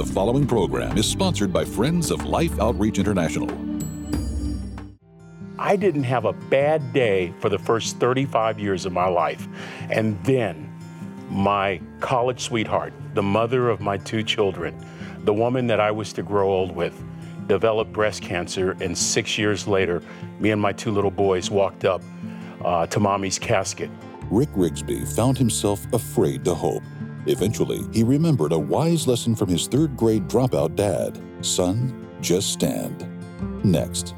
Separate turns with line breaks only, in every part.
The following program is sponsored by Friends of Life Outreach International.
I didn't have a bad day for the first 35 years of my life. And then my college sweetheart, the mother of my two children, the woman that I was to grow old with, developed breast cancer. And six years later, me and my two little boys walked up uh, to mommy's casket.
Rick Rigsby found himself afraid to hope. Eventually, he remembered a wise lesson from his third grade dropout dad Son, just stand. Next.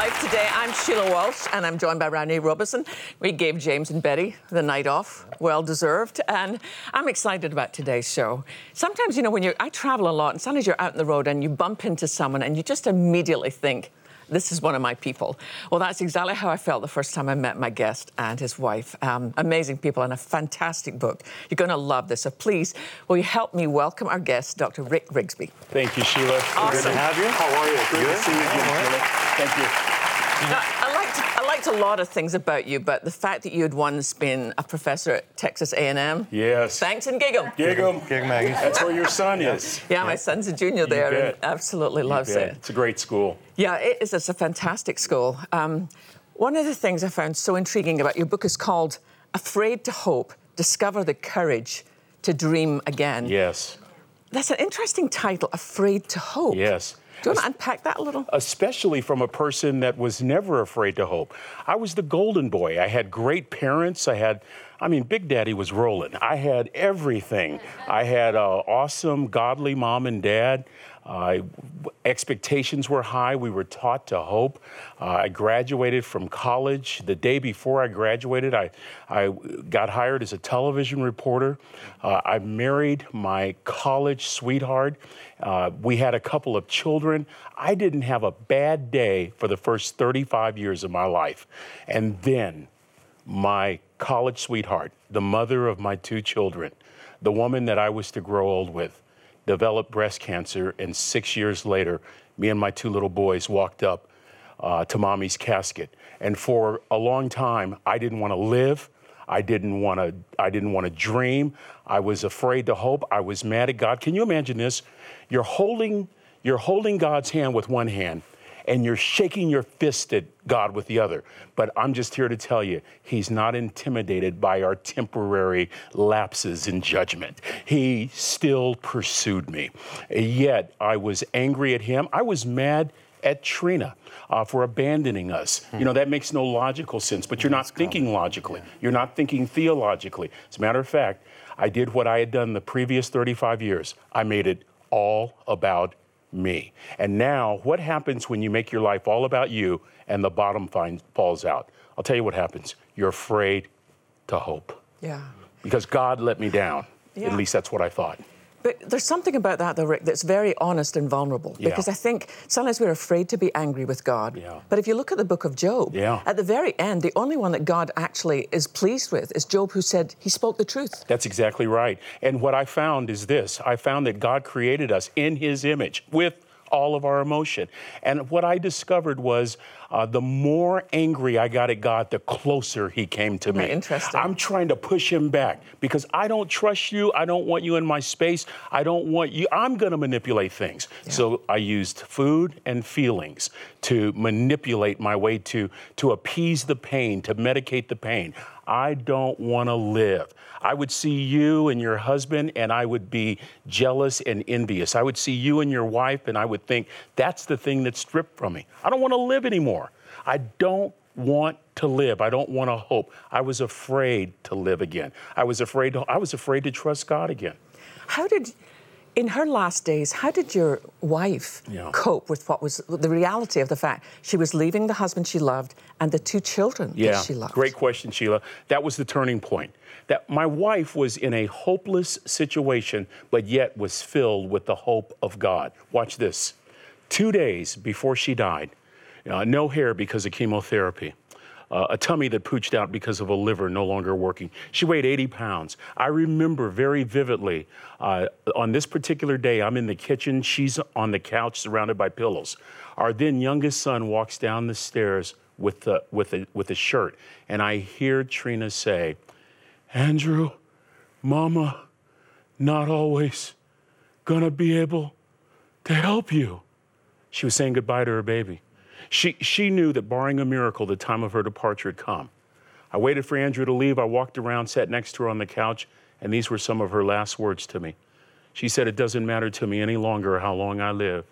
Life Today. I'm Sheila Walsh, and I'm joined by Randy Robertson. We gave James and Betty the night off, well deserved, and I'm excited about today's show. Sometimes, you know, when you I travel a lot, and sometimes you're out on the road and you bump into someone, and you just immediately think. This is one of my people. Well, that's exactly how I felt the first time I met my guest and his wife. Um, amazing people and a fantastic book. You're going to love this. So please, will you help me welcome our guest, Dr. Rick Rigsby?
Thank you, Sheila. Good
Awesome.
to have you. How are you? Good to see you again, Sheila. Thank you.
Now, I liked I liked a lot of things about you, but the fact that you had once been a professor at Texas A&M.
Yes.
Thanks and gig 'em.
Gig 'em. That's where your son is.
Yeah, my son's a junior there and
bet.
absolutely loves
Yeah,
it.
It's a great school.
Yeah, it is. It's a fantastic school. Um, one of the things I found so intriguing about your book is called "Afraid to Hope: Discover the Courage to Dream Again."
Yes.
That's an interesting title. "Afraid to Hope."
Yes.
Do you want to unpack that a little?
especially from a person that was never afraid to hope. I was the golden boy. I had great parents. I had, I mean, Big Daddy was rolling. I had everything. I had an awesome, godly mom and dad. Uh, expectations were high. We were taught to hope. Uh, I graduated from college. The day before I graduated, I, I got hired as a television reporter. Uh, I married my college sweetheart. Uh, we had a couple of children. I didn't have a bad day for the first 35 years of my life. And then my college sweetheart, the mother of my two children, the woman that I was to grow old with, developed breast cancer. And six years later, me and my two little boys walked up uh, to mommy's casket. And for a long time, I didn't want to live. I didn't want to. I didn't want to dream. I was afraid to hope. I was mad at God. Can you imagine this? You're holding. You're holding God's hand with one hand, and you're shaking your fist at God with the other. But I'm just here to tell you, He's not intimidated by our temporary lapses in judgment. He still pursued me. Yet I was angry at Him. I was mad at Trina uh, for abandoning us. You know, that makes no logical sense, but you're not thinking logically. You're not thinking theologically. As a matter of fact, I did what I had done the previous 35 years. I made it all about me. And now, what happens when you make your life all about you and the bottom find, falls out? I'll tell you what happens. You're afraid to hope
Yeah.
because God let me down.
Yeah.
At least that's what I thought.
But there's something about that, though, Rick, that's very honest and vulnerable.
Yeah.
Because I think sometimes we're afraid to be angry with God.
Yeah.
But if you look at the book of Job,
Yeah.
at the very end, the only one that God actually is pleased with is Job, who said he spoke the truth.
That's exactly right. And what I found is this I found that God created us in His image with all of our emotion. And what I discovered was uh, the more angry I got at God, the closer He came to me.
Interesting.
I'm trying to push Him back because I don't trust you. I don't want you in my space. I don't want you. I'm going to manipulate things. So I used food and feelings to manipulate my way to, to appease the pain, to medicate the pain. I don't want to live. I would see you and your husband, and I would be jealous and envious. I would see you and your wife, and I would think, that's the thing that's stripped from me. I don't want to live anymore. I don't want to live. I don't want to hope. I was afraid to live again. I was afraid to, I was afraid to trust God again.
How did, in her last days, how did your wife
Yeah.
cope with what was the reality of the fact she was leaving the husband she loved and the two children
Yeah,
that she loved?
great question, Sheila. That was the turning point. That my wife was in a hopeless situation, but yet was filled with the hope of God. Watch this. Two days before she died, uh, no hair because of chemotherapy. Uh, a tummy that pooched out because of a liver no longer working. She weighed 80 pounds. I remember very vividly uh, on this particular day, I'm in the kitchen, she's on the couch surrounded by pillows. Our then youngest son walks down the stairs with, the, with, a, with a shirt, and I hear Trina say, Andrew, Mama, not always gonna be able to help you. She was saying goodbye to her baby. She, she knew that barring a miracle, the time of her departure had come. I waited for Andrew to leave. I walked around, sat next to her on the couch, and these were some of her last words to me. She said, It doesn't matter to me any longer how long I live.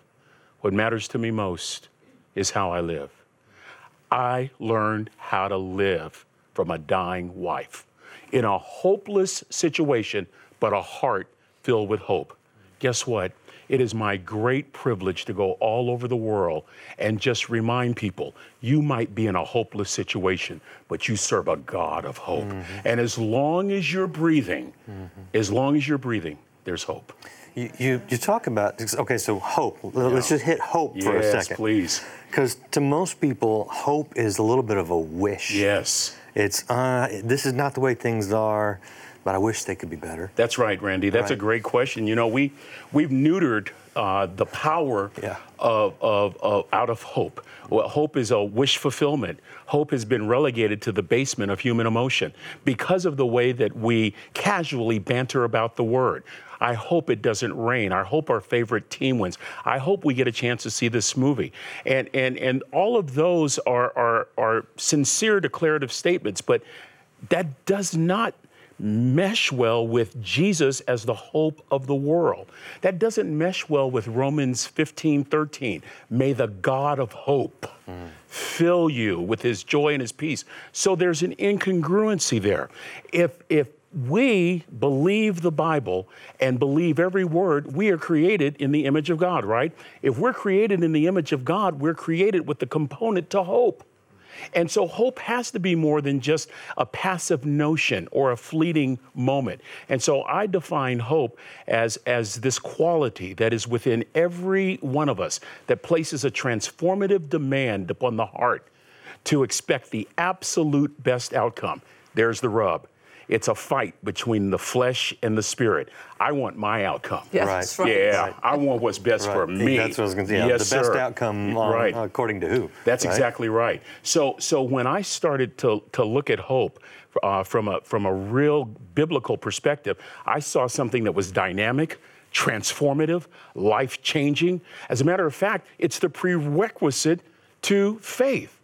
What matters to me most is how I live. I learned how to live from a dying wife in a hopeless situation, but a heart filled with hope. Guess what? It is my great privilege to go all over the world and just remind people you might be in a hopeless situation, but you serve a God of hope. Mm-hmm. And as long as you're breathing, mm-hmm. as long as you're breathing, there's hope.
You, you, you, talk about, okay, so hope. Let's just hit hope
yes,
for a second.
Yes, please.
Because to most people, hope is a little bit of a wish.
Yes.
It's, uh, this is not the way things are but I wish they could be better.
That's right, Randy. That's right. a great question. You know, we we've neutered uh, the power yeah. of, of, of, out of hope. Well, hope is a wish fulfillment. Hope has been relegated to the basement of human emotion because of the way that we casually banter about the word. I hope it doesn't rain. I hope our favorite team wins. I hope we get a chance to see this movie. And and and all of those are are are sincere declarative statements, but that does not mesh well with Jesus as the hope of the world. That doesn't mesh well with Romans 15 13. May the God of hope mm. fill you with his joy and his peace. So there's an incongruency there. If, if we believe the Bible and believe every word, we are created in the image of God, right? If we're created in the image of God, we're created with the component to hope. And so hope has to be more than just a passive notion or a fleeting moment. And so I define hope as, as this quality that is within every one of us that places a transformative demand upon the heart to expect the absolute best outcome. There's the rub. It's a fight between the flesh and the spirit. I want my outcome.
Yes, right. right.
Yeah,
right.
I want what's best right. for me.
That's what I was going to say. Yeah,
yes,
the best
sir.
outcome on, right. according to who?
That's exactly right. So, so when I started to, to look at hope uh, from, a, from a real biblical perspective, I saw something that was dynamic, transformative, life changing. As a matter of fact, it's the prerequisite to faith.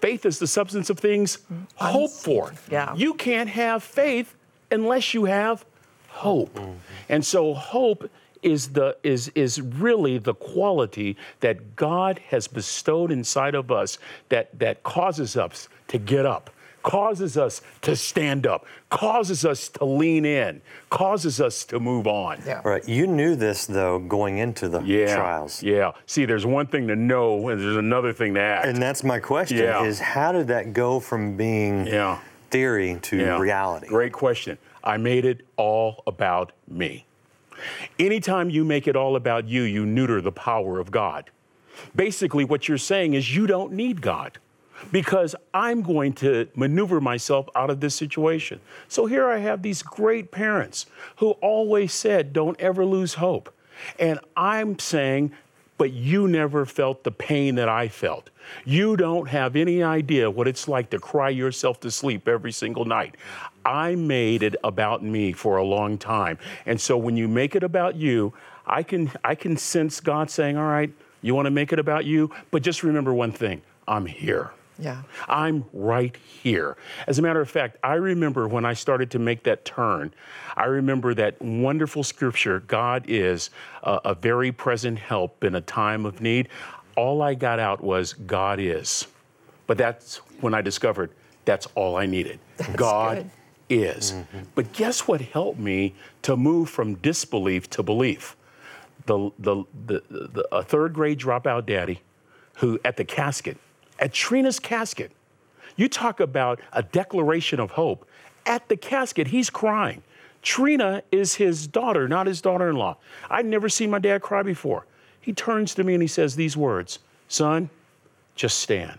Faith is the substance of things hoped for.
Yeah.
You can't have faith unless you have hope. Mm-hmm. And so hope is the is is really the quality that God has bestowed inside of us that that causes us to get up causes us to stand up, causes us to lean in, causes us to move on.
Yeah. Right. You knew this though going into the
yeah.
trials.
Yeah. See, there's one thing to know and there's another thing to act.
And that's my question yeah. is how did that go from being yeah. theory to yeah. reality?
Great question. I made it all about me. Anytime you make it all about you, you neuter the power of God. Basically, what you're saying is you don't need God because I'm going to maneuver myself out of this situation. So here I have these great parents who always said, don't ever lose hope. And I'm saying, but you never felt the pain that I felt. You don't have any idea what it's like to cry yourself to sleep every single night. I made it about me for a long time. And so when you make it about you, I can I can sense God saying, "All right, you want to make it about you, but just remember one thing. I'm here."
Yeah.
I'm right here. As a matter of fact, I remember when I started to make that turn, I remember that wonderful scripture God is a, a very present help in a time of need. All I got out was God is. But that's when I discovered that's all I needed.
That's
God
good.
is. Mm-hmm. But guess what helped me to move from disbelief to belief? The, the, the, the, a third grade dropout daddy who, at the casket, at Trina's casket, you talk about a declaration of hope. At the casket, he's crying. Trina is his daughter, not his daughter in law. I'd never seen my dad cry before. He turns to me and he says these words Son, just stand.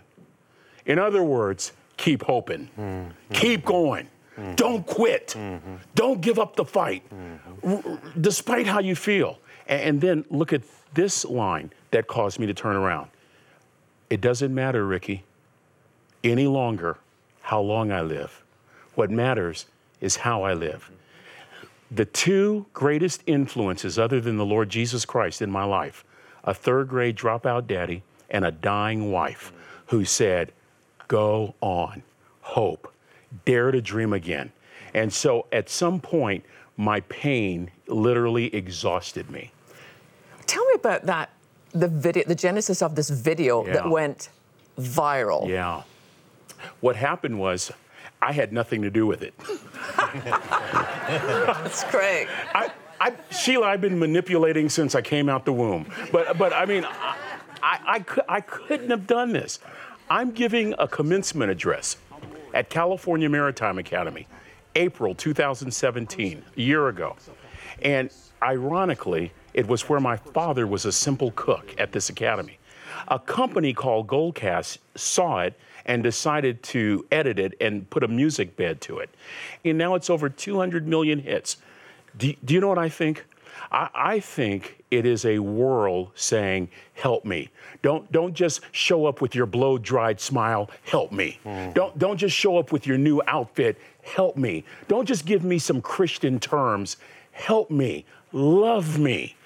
In other words, keep hoping, mm-hmm. keep going. Mm-hmm. Don't quit. Mm-hmm. Don't give up the fight, r- despite how you feel. And, and then look at this line that caused me to turn around. It doesn't matter, Ricky, any longer how long I live. What matters is how I live. The two greatest influences, other than the Lord Jesus Christ, in my life a third grade dropout daddy and a dying wife who said, Go on, hope, dare to dream again. And so at some point, my pain literally exhausted me.
Tell me about that, the video, the genesis of this video yeah. that went viral.
Yeah. What happened was I had nothing to do with it.
That's great.
I, I, Sheila, I've been manipulating since I came out the womb. But, but I mean, I, I, I, I couldn't have done this. I'm giving a commencement address at California Maritime Academy, April 2017, a year ago. And ironically, it was where my father was a simple cook at this academy. A company called Goalcast saw it and decided to edit it and put a music bed to it. And now it's over 200 million hits. Do, do you know what I think? I, I, think it is a world saying, help me. Don't, don't just show up with your blow dried smile, help me. Mm. Don't, don't just show up with your new outfit, help me. Don't just give me some Christian terms, help me. Love me.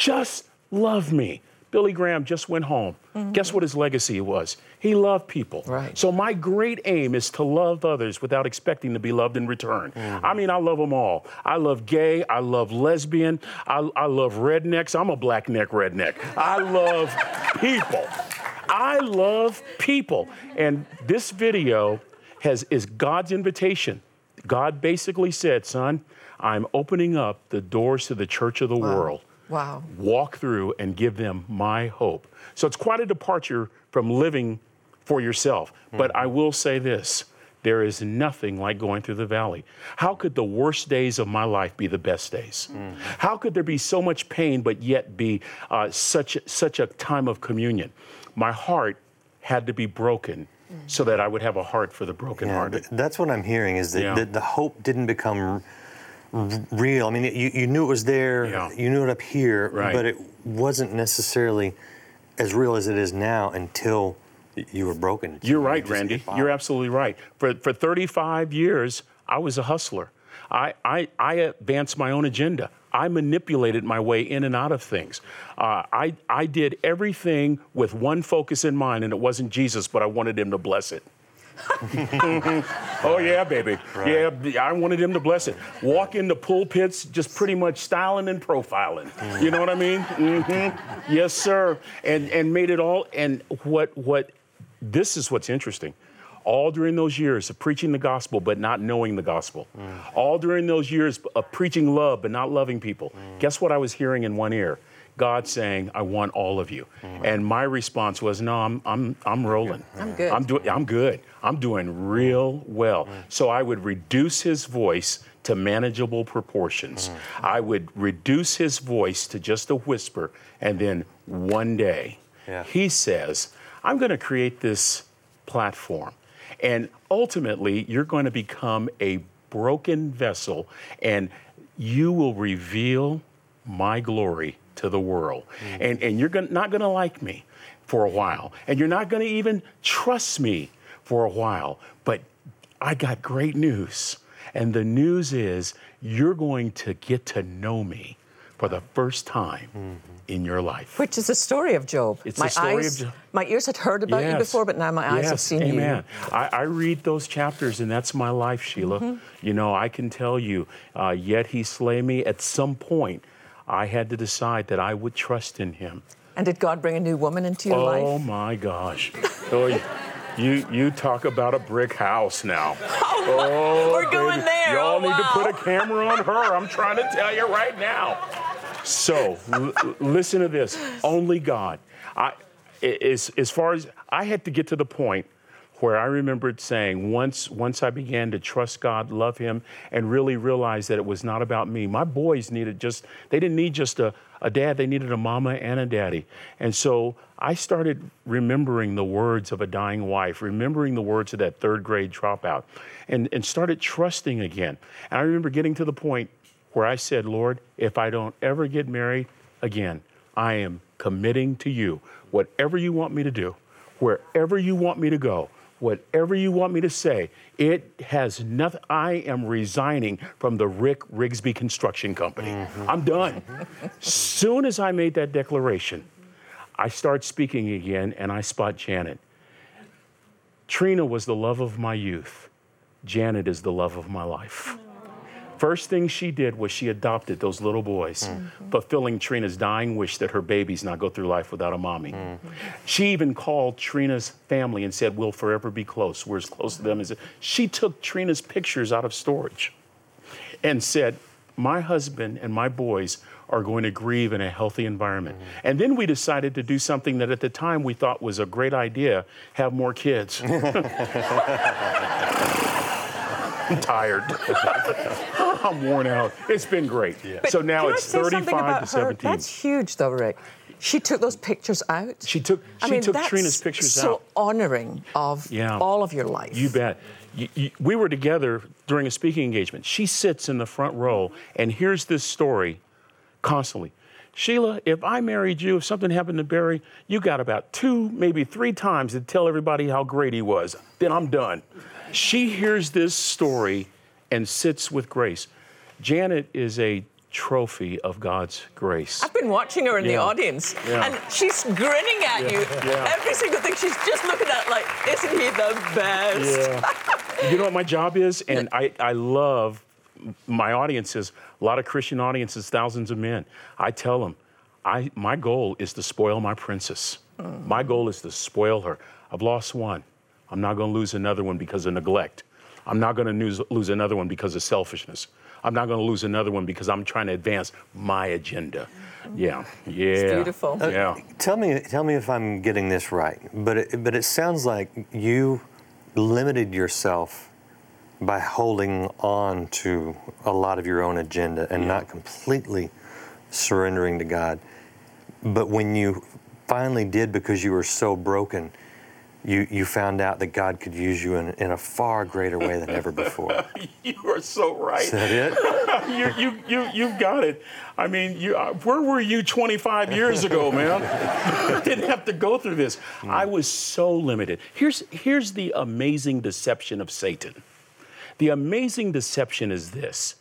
Just love me. Billy Graham just went home. Mm-hmm. Guess what his legacy was? He loved people.
Right.
So my great aim is to love others without expecting to be loved in return. Mm-hmm. I mean, I love them all. I love gay. I love lesbian. I, I love rednecks. I'm a black neck redneck. I love people. I love people. And this video has is God's invitation. God basically said, son, I'm opening up the doors to the church of the wow. world
wow.
walk through and give them my hope. So it's quite a departure from living for yourself. Mm-hmm. But I will say this there is nothing like going through the valley. How could the worst days of my life be the best days? Mm-hmm. How could there be so much pain but yet be uh, such, such a time of communion? My heart had to be broken mm. so that I would have a heart for the brokenhearted.
Yeah, that's what I'm hearing is that yeah. the, the hope didn't become real. I mean, you, you knew it was there, yeah. you knew it up here, right. but it wasn't necessarily as real as it is now until you were broken.
You're right, Randy. You're absolutely right. For, for 35 years, I was a hustler. I, I, I advanced my own agenda. I manipulated my way in and out of things. Uh, I, I did everything with one focus in mind, and it wasn't Jesus, but I wanted him to bless it. oh yeah, baby. Right. Yeah, I wanted him to bless it. Walk into pulpits, just pretty much styling and profiling. Mm. You know what I mean? Mm-hmm. Yes, sir. And and made it all. And what what? This is what's interesting. All during those years of preaching the gospel but not knowing the gospel. Mm. All during those years of preaching love but not loving people. Mm. Guess what I was hearing in one ear? God saying, I want all of you. Mm-hmm. And my response was, No, I'm, I'm, I'm rolling.
I'm good.
I'm,
do-
I'm good. I'm doing real well. Mm-hmm. So I would reduce his voice to manageable proportions. Mm-hmm. I would reduce his voice to just a whisper. And then one day, yeah. he says, I'm going to create this platform. And ultimately, you're going to become a broken vessel, and you will reveal my glory to the world. Mm-hmm. And, and you're gonna, not going to like me for a while. And you're not going to even trust me for a while. But I got great news. And the news is you're going to get to know me for the first time mm-hmm. in your life.
Which is the story of Job.
It's my the story eyes, of Job.
My ears had heard about yes. you before, but now my eyes
yes.
have seen
Amen.
you.
Amen. I, I, read those chapters, and that's my life, Sheila. Mm-hmm. You know, I can tell you, uh, yet he slay me at some point. I had to decide that I would trust in him.
And did God bring a new woman into your
oh,
life?
Oh my gosh. oh, you you talk about a brick house now.
Oh, oh we're oh, baby. going there.
Y'all
oh,
need to put a camera on her. I'm trying to tell you right now. So l- listen to this. Only God. I, as, as far as I had to get to the point where I remembered saying once once I began to trust God, love him and really realize that it was not about me. My boys needed just they didn't need just a, a dad, they needed a mama and a daddy. And so I started remembering the words of a dying wife, remembering the words of that third grade dropout, and, and started trusting again. And I remember getting to the point where I said, Lord, if I don't ever get married again, I am committing to you whatever you want me to do, wherever you want me to go whatever you want me to say, it has nothing. I am resigning from the Rick Rigsby Construction Company. Mm-hmm. I'm done. Soon as I made that declaration, I start speaking again and I spot Janet. Trina was the love of my youth. Janet is the love of my life. First thing she did was she adopted those little boys, mm-hmm. fulfilling Trina's dying wish that her babies not go through life without a mommy. Mm-hmm. She even called Trina's family and said, We'll forever be close. We're as close to them as. She took Trina's pictures out of storage and said, My husband and my boys are going to grieve in a healthy environment. Mm-hmm. And then we decided to do something that at the time we thought was a great idea have more kids. I'm tired. I'm worn out. It's been great. Yeah. So now it's 35 to 17.
That's huge, though, Rick. She took those pictures out.
She took. She I mean, took Trina's pictures
so
out.
So honoring of yeah. all of your life.
You bet. You, you, we were together during a speaking engagement. She sits in the front row and hears this story constantly. Sheila, if I married you, if something happened to Barry, you got about two, maybe three times to tell everybody how great he was. Then I'm done. She hears this story and sits with grace. Janet is a trophy of God's grace.
I've been watching her in yeah. the audience, yeah. and she's grinning at yeah. you. Every single thing she's just looking at, like, isn't he the best?
you know what my job is, and I, I love my audiences. A lot of Christian audiences, thousands of men. I tell them, I my goal is to spoil my princess. Mm. My goal is to spoil her. I've lost one. I'm not going to lose another one because of neglect. I'm not going to lose, lose another one because of selfishness. I'm not going to lose another one because I'm trying to advance my agenda. Yeah, yeah.
It's beautiful.
Uh, yeah.
Tell me, tell me if I'm getting this right. But it, but it sounds like you limited yourself by holding on to a lot of your own agenda and yeah. not completely surrendering to God. But when you finally did because you were so broken, you, you found out that God could use you in, in a far greater way than ever before.
you are so right.
Is that it?
you, you, you, you've got it. I mean, you, uh, where were you 25 years ago, man? I didn't have to go through this. Mm. I was so limited. Here's, here's the amazing deception of Satan. The amazing deception is this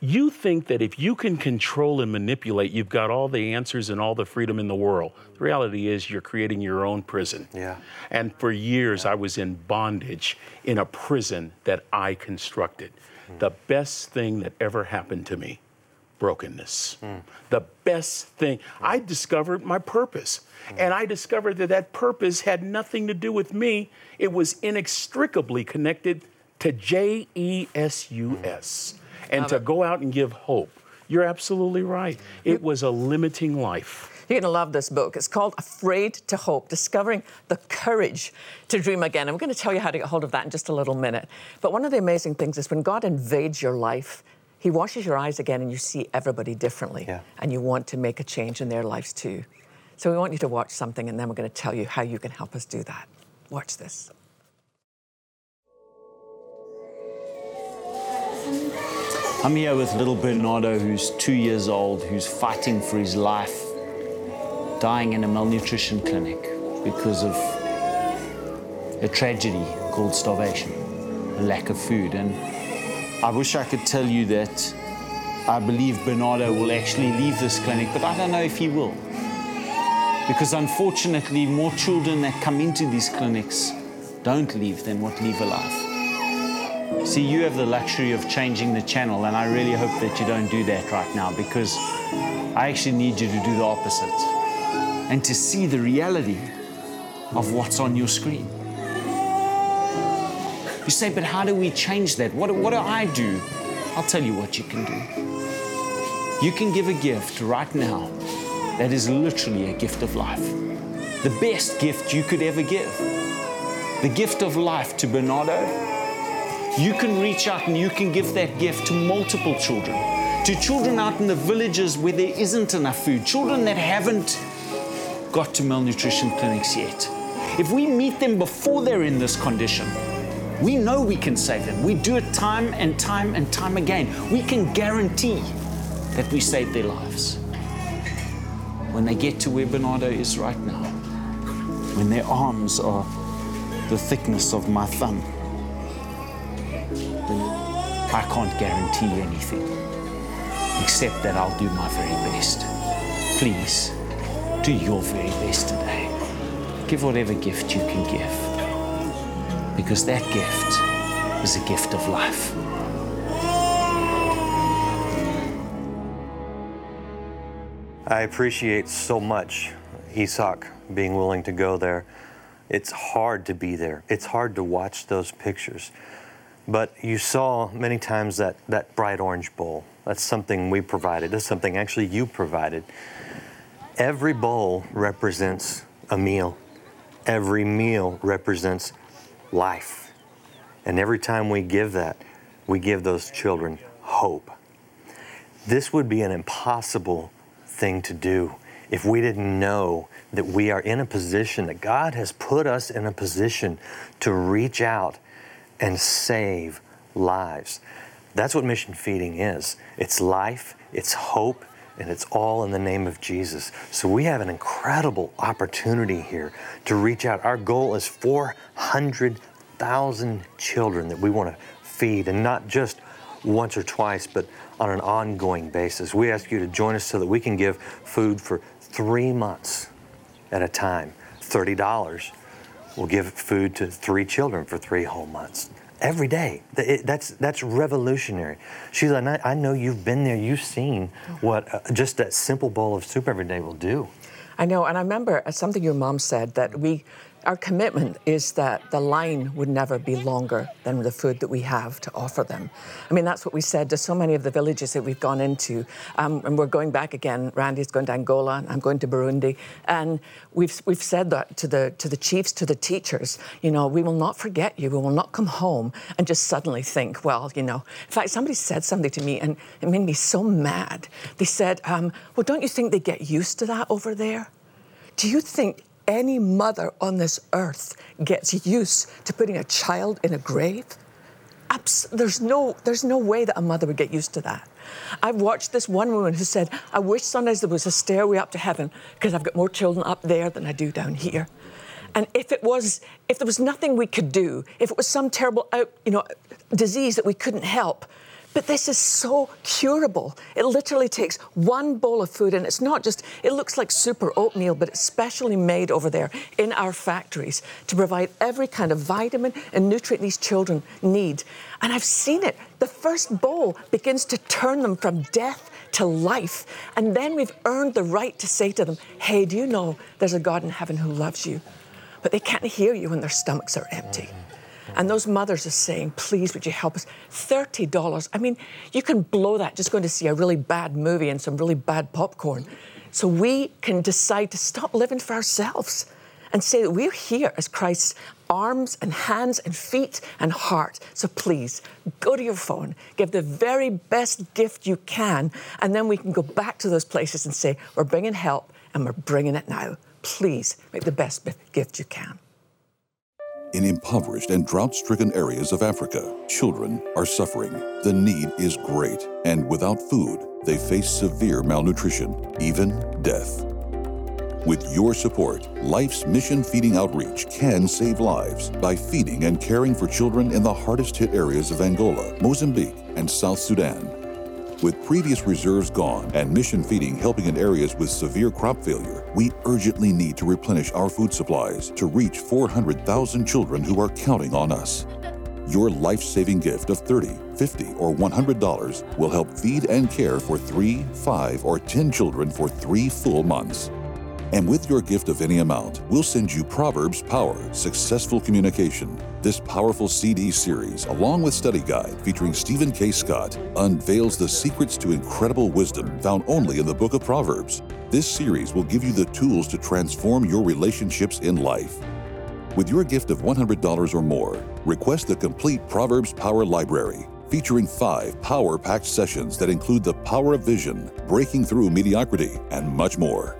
you think that if you can control and manipulate, you've got all the answers and all the freedom in the world. The reality is you're creating your own prison.
Yeah.
And for years yeah. I was in bondage in a prison that I constructed. Mm. The best thing that ever happened to me, brokenness. Mm. The best thing. Mm. I discovered my purpose. And I discovered that that purpose had nothing to do with me. It was inextricably connected to J E S U S and to go out and give hope. You're absolutely right. It was a limiting life.
You're going to love this book. It's called Afraid to Hope Discovering the Courage to Dream Again. I'm going to tell you how to get hold of that in just a little minute. But one of the amazing things is when God invades your life, He washes your eyes again and you see everybody differently. Yeah. And you want to make a change in their lives too. So we want you to watch something and then we're going to tell you how you can help us do that. Watch this.
I'm here with little Bernardo, who's two years old, who's fighting for his life, dying in a malnutrition clinic because of a tragedy called starvation, a lack of food. And I wish I could tell you that I believe Bernardo will actually leave this clinic, but I don't know if he will. Because unfortunately, more children that come into these clinics don't leave than what leave alive. See, you have the luxury of changing the channel, and I really hope that you don't do that right now because I actually need you to do the opposite and to see the reality of what's on your screen. You say, but how do we change that? What, what do I do? I'll tell you what you can do. You can give a gift right now that is literally a gift of life. The best gift you could ever give. the gift of life to Bernardo, you can reach out and you can give that gift to multiple children, to children out in the villages where there isn't enough food, children that haven't got to malnutrition clinics yet. If we meet them before they're in this condition, we know we can save them. We do it time and time and time again. We can guarantee that we save their lives. When they get to where Bernardo is right now, when their arms are the thickness of my thumb, I can't guarantee anything except that I'll do my very best. Please, do your very best today. Give whatever gift you can give, because that gift is a gift of life.
I appreciate so much Isak being willing to go there. It's hard to be there. It's hard to watch those pictures. But you saw many times that, that bright orange bowl. That's something we provided. That's something actually you provided. Every bowl represents a meal. Every meal represents life. And every time we give that, we give those children hope. This would be an impossible thing to do if we didn't know that we are in a position, that God has put us in a position to reach out and save lives. That's what mission feeding is it's life, it's hope, and it's all in the name of Jesus. So we have an incredible opportunity here to reach out. Our goal is 400,000 children that we want to feed, and not just once or twice, but on an ongoing basis. We ask you to join us so that we can give food for three months at a time. $30. We'll give food to three children for three whole months. Every day. that's, that's revolutionary. Sheila, I, I know you've been there, you've seen what uh, just that simple bowl of soup every day will do.
I know, and I remember uh, something your mom said that we our commitment is that the line would never be longer than the food that we have to offer them. I mean, that's what we said to so many of the villages that we've gone into. Um, and we're going back again. Randy's going to Angola, and I'm going to Burundi. And we've, we've said that to the, to the chiefs, to the teachers, you know, we will not forget you. We will not come home and just suddenly think, well, you know. In fact, somebody said something to me and it made me so mad. They said, um, well, don't you think they get used to that over there? Do you think any mother on this earth gets used to putting a child in a grave, abs- there's no, there's no way that a mother would get used to that. I've watched this one woman who said, I wish sometimes there was a stairway up to heaven because I've got more children up there than I do down here. And if it was, if there was nothing we could do, if it was some terrible, out, you know, disease that we couldn't help, but this is so curable. It literally takes one bowl of food, and it's not just, it looks like super oatmeal, but it's specially made over there in our factories to provide every kind of vitamin and nutrient these children need. And I've seen it. The first bowl begins to turn them from death to life. And then we've earned the right to say to them, hey, do you know there's a God in heaven who loves you? But they can't hear you when their stomachs are empty. And those mothers are saying, please, would you help us? $30. I mean, you can blow that just going to see a really bad movie and some really bad popcorn. So we can decide to stop living for ourselves and say that we're here as Christ's arms and hands and feet and heart. So please go to your phone, give the very best gift you can, and then we can go back to those places and say, We're bringing help and we're bringing it now. Please make the best gift you can.
In impoverished and drought stricken areas of Africa, children are suffering. The need is great, and without food, they face severe malnutrition, even death. With your support, Life's mission feeding outreach can save lives by feeding and caring for children in the hardest hit areas of Angola, Mozambique, and South Sudan. With previous reserves gone and mission feeding helping in areas with severe crop failure, we urgently need to replenish our food supplies to reach 400,000 children who are counting on us. Your life saving gift of $30, $50, or $100 will help feed and care for three, five, or 10 children for three full months. And with your gift of any amount, we'll send you Proverbs Power Successful Communication. This powerful CD series, along with study guide featuring Stephen K. Scott, unveils the secrets to incredible wisdom found only in the book of Proverbs. This series will give you the tools to transform your relationships in life. With your gift of $100 or more, request the complete Proverbs Power Library, featuring five power packed sessions that include the power of vision, breaking through mediocrity, and much more.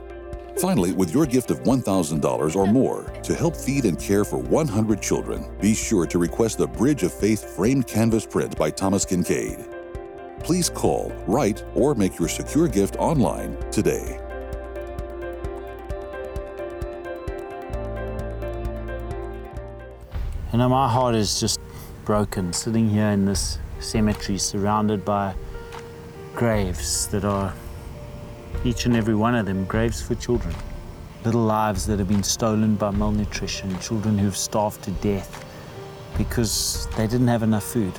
Finally, with your gift of $1,000 or more to help feed and care for 100 children, be sure to request the Bridge of Faith framed canvas print by Thomas Kinkade. Please call, write, or make your secure gift online today.
You know, my heart is just broken sitting here in this cemetery surrounded by graves that are, each and every one of them, graves for children. Little lives that have been stolen by malnutrition, children who've starved to death because they didn't have enough food.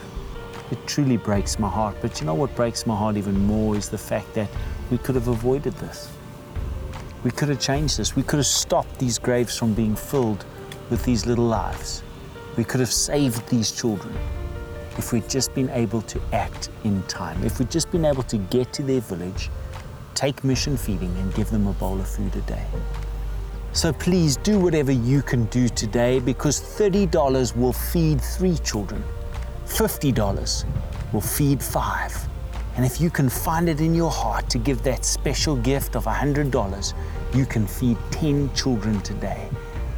It truly breaks my heart. But you know what breaks my heart even more is the fact that we could have avoided this. We could have changed this. We could have stopped these graves from being filled with these little lives. We could have saved these children if we'd just been able to act in time, if we'd just been able to get to their village, take mission feeding, and give them a bowl of food a day. So please do whatever you can do today because $30 will feed three children, $50 will feed five. And if you can find it in your heart to give that special gift of $100, you can feed 10 children today.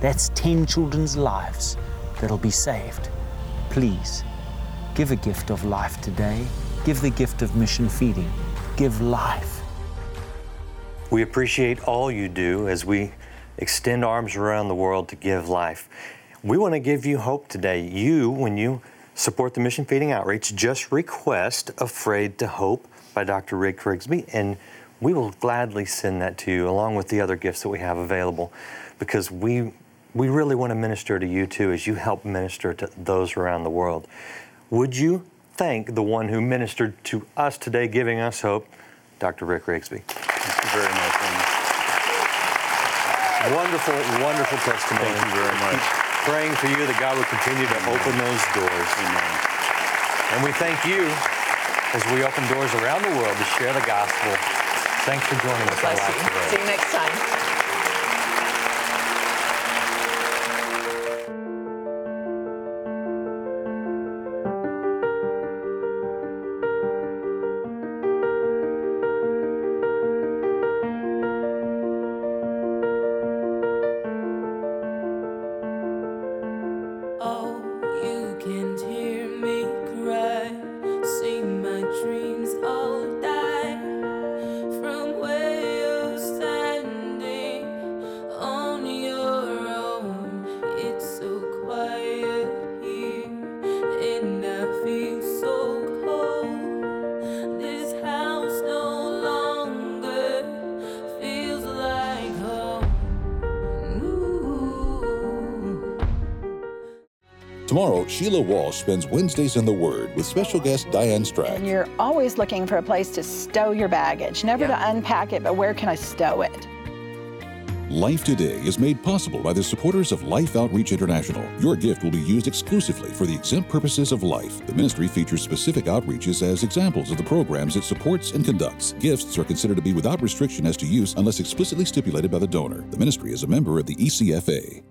That's 10 children's lives that'll be saved. Please give a gift of life today. Give the gift of mission feeding. Give life.
We appreciate all you do as we extend arms around the world to give life. We want to give you hope today. You, when you support the Mission Feeding Outreach, just request Afraid to Hope by Dr. Rick Rigsby, and we will gladly send that to you along with the other gifts that we have available because we we really want to minister to you too as you help minister to those around the world. Would you thank the one who ministered to us today, giving us hope, Dr. Rick Rigsby?
Thank you very much.
Wonderful, wonderful testimony.
Thank you very much.
Keep praying for you that God will continue to Amen. open those doors.
Amen.
And we thank you as we open doors around the world to share the gospel. Thanks for joining us.
Bless you. See you next time.
Tomorrow, Sheila Walsh spends Wednesdays in the Word with special guest Diane Strack.
And you're always looking for a place to stow your baggage, never yeah. to unpack it, but where can I stow it?
Life Today is made possible by the supporters of Life Outreach International. Your gift will be used exclusively for the exempt purposes of life. The ministry features specific outreaches as examples of the programs it supports and conducts. Gifts are considered to be without restriction as to use unless explicitly stipulated by the donor. The ministry is a member of the ECFA.